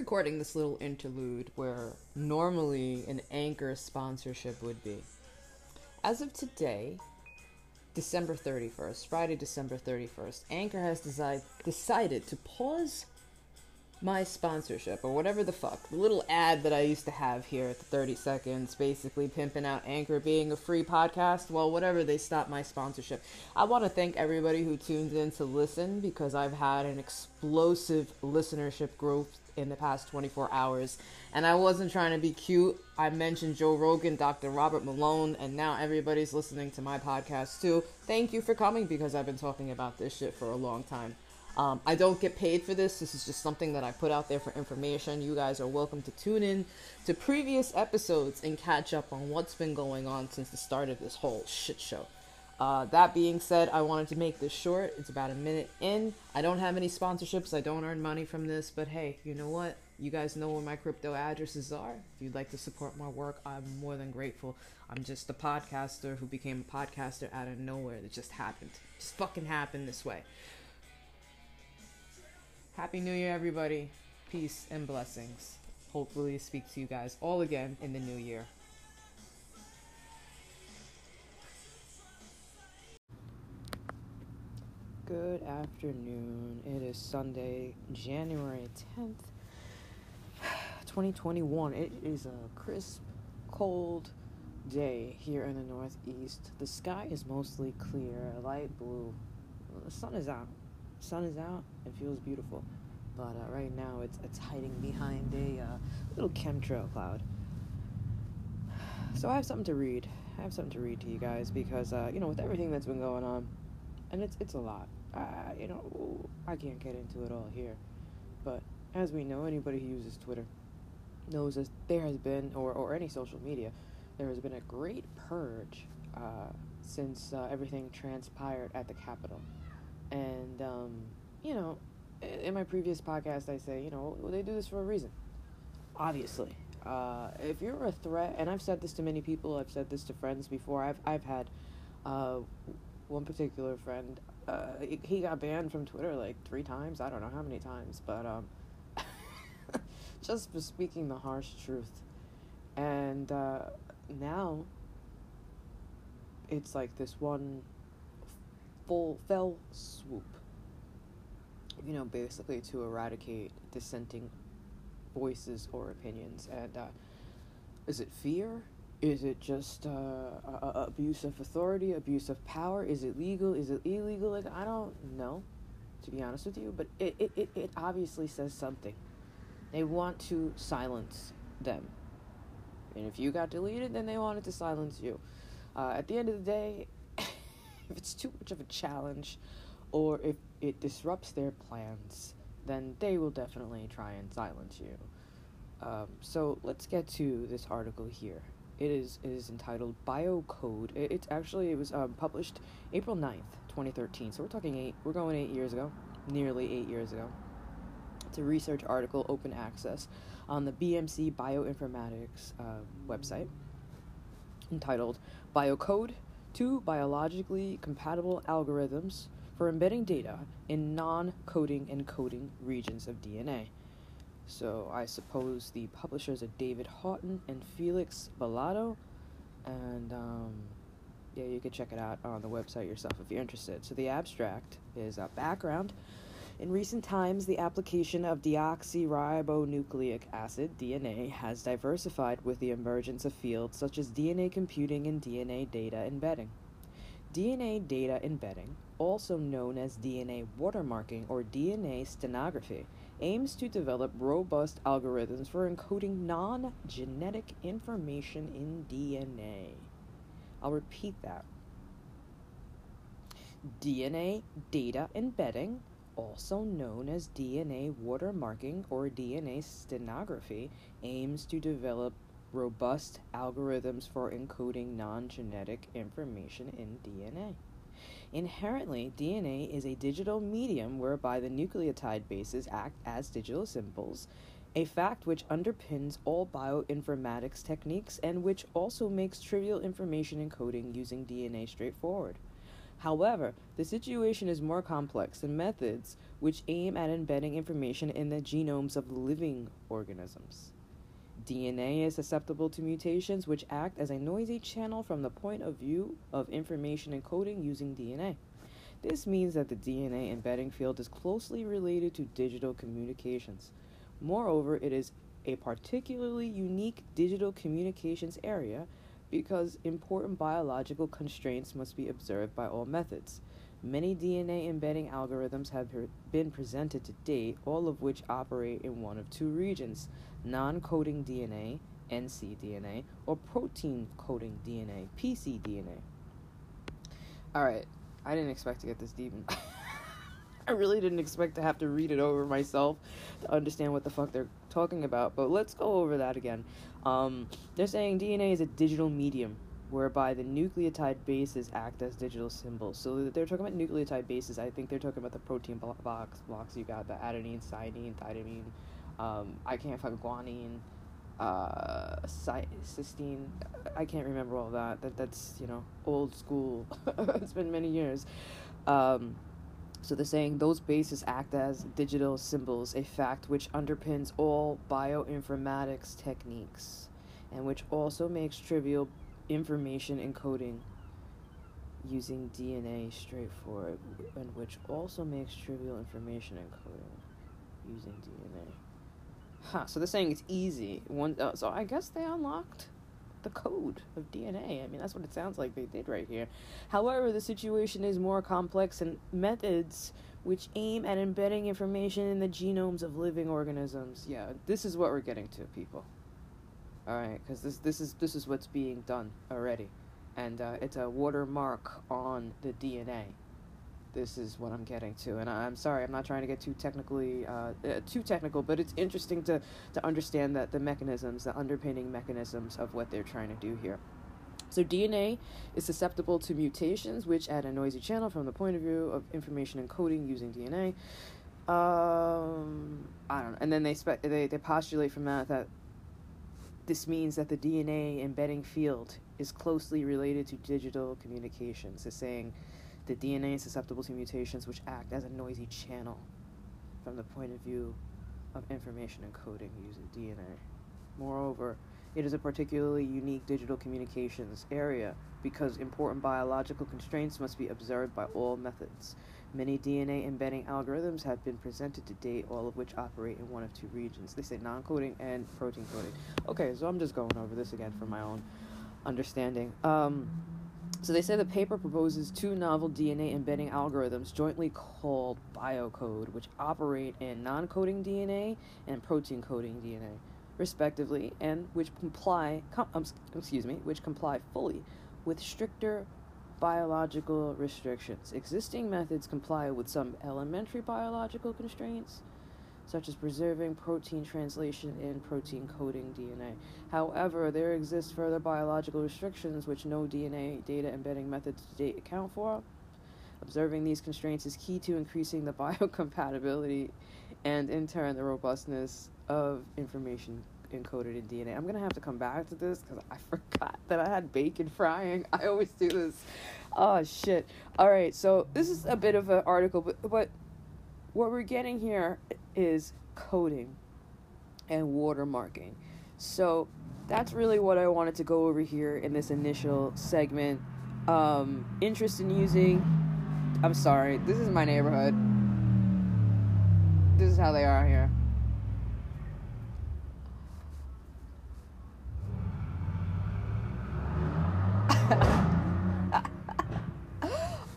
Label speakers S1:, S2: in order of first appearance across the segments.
S1: recording this little interlude where normally an anchor sponsorship would be. As of today, December 31st, Friday, December 31st, Anchor has desi- decided to pause my sponsorship or whatever the fuck. The little ad that I used to have here at the 30 seconds, basically pimping out Anchor being a free podcast. Well, whatever, they stopped my sponsorship. I want to thank everybody who tuned in to listen because I've had an explosive listenership growth in the past 24 hours. And I wasn't trying to be cute. I mentioned Joe Rogan, Dr. Robert Malone, and now everybody's listening to my podcast too. Thank you for coming because I've been talking about this shit for a long time. Um, I don't get paid for this. This is just something that I put out there for information. You guys are welcome to tune in to previous episodes and catch up on what's been going on since the start of this whole shit show. Uh, that being said, I wanted to make this short. It's about a minute in. I don't have any sponsorships. I don't earn money from this. But hey, you know what? You guys know where my crypto addresses are. If you'd like to support my work, I'm more than grateful. I'm just a podcaster who became a podcaster out of nowhere. That just happened. Just fucking happened this way. Happy New Year, everybody. Peace and blessings. Hopefully, speak to you guys all again in the new year. Good afternoon. It is Sunday, January 10th, 2021. It is a crisp, cold day here in the Northeast. The sky is mostly clear, light blue. The sun is out. Sun is out. It feels beautiful. But uh, right now, it's, it's hiding behind a uh, little chemtrail cloud. So I have something to read. I have something to read to you guys because, uh, you know, with everything that's been going on, and it's it's a lot. You know, I can't get into it all here, but as we know, anybody who uses Twitter knows that there has been, or or any social media, there has been a great purge uh, since uh, everything transpired at the Capitol, and um, you know, in my previous podcast, I say, you know, they do this for a reason. Obviously, uh, if you're a threat, and I've said this to many people, I've said this to friends before. I've I've had uh, one particular friend. Uh, he got banned from Twitter like three times. I don't know how many times, but um, just for speaking the harsh truth. And uh, now it's like this one full fell swoop. You know, basically to eradicate dissenting voices or opinions. And uh, is it fear? Is it just uh, abuse of authority, abuse of power? Is it legal? Is it illegal? Like I don't know, to be honest with you. But it, it, it, it obviously says something. They want to silence them. And if you got deleted, then they wanted to silence you. Uh, at the end of the day, if it's too much of a challenge or if it disrupts their plans, then they will definitely try and silence you. Um, so let's get to this article here. It is it is entitled Biocode. It, it's actually it was um, published April 9th, 2013. So we're talking eight. We're going eight years ago, nearly eight years ago. It's a research article, open access, on the BMC Bioinformatics uh, website, entitled Biocode: Two Biologically Compatible Algorithms for Embedding Data in Non-Coding and Coding Regions of DNA. So I suppose the publishers are David Haughton and Felix Balado, and um, yeah, you can check it out on the website yourself if you're interested. So the abstract is a background. In recent times, the application of deoxyribonucleic acid, DNA, has diversified with the emergence of fields such as DNA computing and DNA data embedding. DNA data embedding, also known as DNA watermarking or DNA stenography, aims to develop robust algorithms for encoding non genetic information in DNA. I'll repeat that. DNA data embedding, also known as DNA watermarking or DNA stenography, aims to develop robust algorithms for encoding non genetic information in DNA. Inherently, DNA is a digital medium whereby the nucleotide bases act as digital symbols, a fact which underpins all bioinformatics techniques and which also makes trivial information encoding using DNA straightforward. However, the situation is more complex than methods which aim at embedding information in the genomes of living organisms. DNA is susceptible to mutations which act as a noisy channel from the point of view of information encoding using DNA. This means that the DNA embedding field is closely related to digital communications. Moreover, it is a particularly unique digital communications area because important biological constraints must be observed by all methods. Many DNA embedding algorithms have been presented to date, all of which operate in one of two regions non coding DNA, ncDNA, or protein coding DNA, pcDNA. Alright, I didn't expect to get this deep. I really didn't expect to have to read it over myself to understand what the fuck they're talking about, but let's go over that again. Um, they're saying DNA is a digital medium whereby the nucleotide bases act as digital symbols. So they're talking about nucleotide bases. I think they're talking about the protein box blocks. You got the adenine, cyanine, thymine. Um, I can't find guanine, uh, cysteine. I can't remember all that. That that's you know old school. it's been many years. Um, so they're saying those bases act as digital symbols, a fact which underpins all bioinformatics techniques, and which also makes trivial information encoding using DNA straightforward, and which also makes trivial information encoding using DNA. Huh, so they're saying it's easy. One, uh, so I guess they unlocked the code of DNA. I mean, that's what it sounds like they did right here. However, the situation is more complex and methods which aim at embedding information in the genomes of living organisms. Yeah, this is what we're getting to, people. All right, because this this is this is what's being done already, and uh, it's a watermark on the DNA. This is what I'm getting to, and I'm sorry, I'm not trying to get too technically uh, uh, too technical, but it's interesting to to understand that the mechanisms, the underpinning mechanisms of what they're trying to do here. So DNA is susceptible to mutations, which add a noisy channel from the point of view of information encoding using DNA. Um, I don't know. And then they spe- they they postulate from that that this means that the DNA embedding field is closely related to digital communications. It's saying the DNA is susceptible to mutations which act as a noisy channel from the point of view of information encoding using DNA. Moreover, it is a particularly unique digital communications area because important biological constraints must be observed by all methods. Many DNA embedding algorithms have been presented to date, all of which operate in one of two regions. They say non coding and protein coding. Okay, so I'm just going over this again for my own understanding. Um, so they say the paper proposes two novel DNA embedding algorithms jointly called biocode, which operate in non coding DNA and protein coding DNA respectively, and which comply, com, um, excuse me, which comply fully with stricter biological restrictions. Existing methods comply with some elementary biological constraints, such as preserving protein translation in protein coding DNA. However, there exist further biological restrictions which no DNA data embedding methods to date account for. Observing these constraints is key to increasing the biocompatibility and, in turn, the robustness of information encoded in DNA. I'm gonna have to come back to this because I forgot that I had bacon frying. I always do this. Oh shit! All right, so this is a bit of an article, but but what we're getting here is coding and watermarking. So that's really what I wanted to go over here in this initial segment. Um, interest in using. I'm sorry. This is my neighborhood. This is how they are here.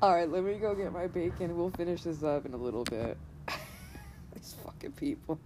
S1: Alright, let me go get my bacon. We'll finish this up in a little bit. These fucking people.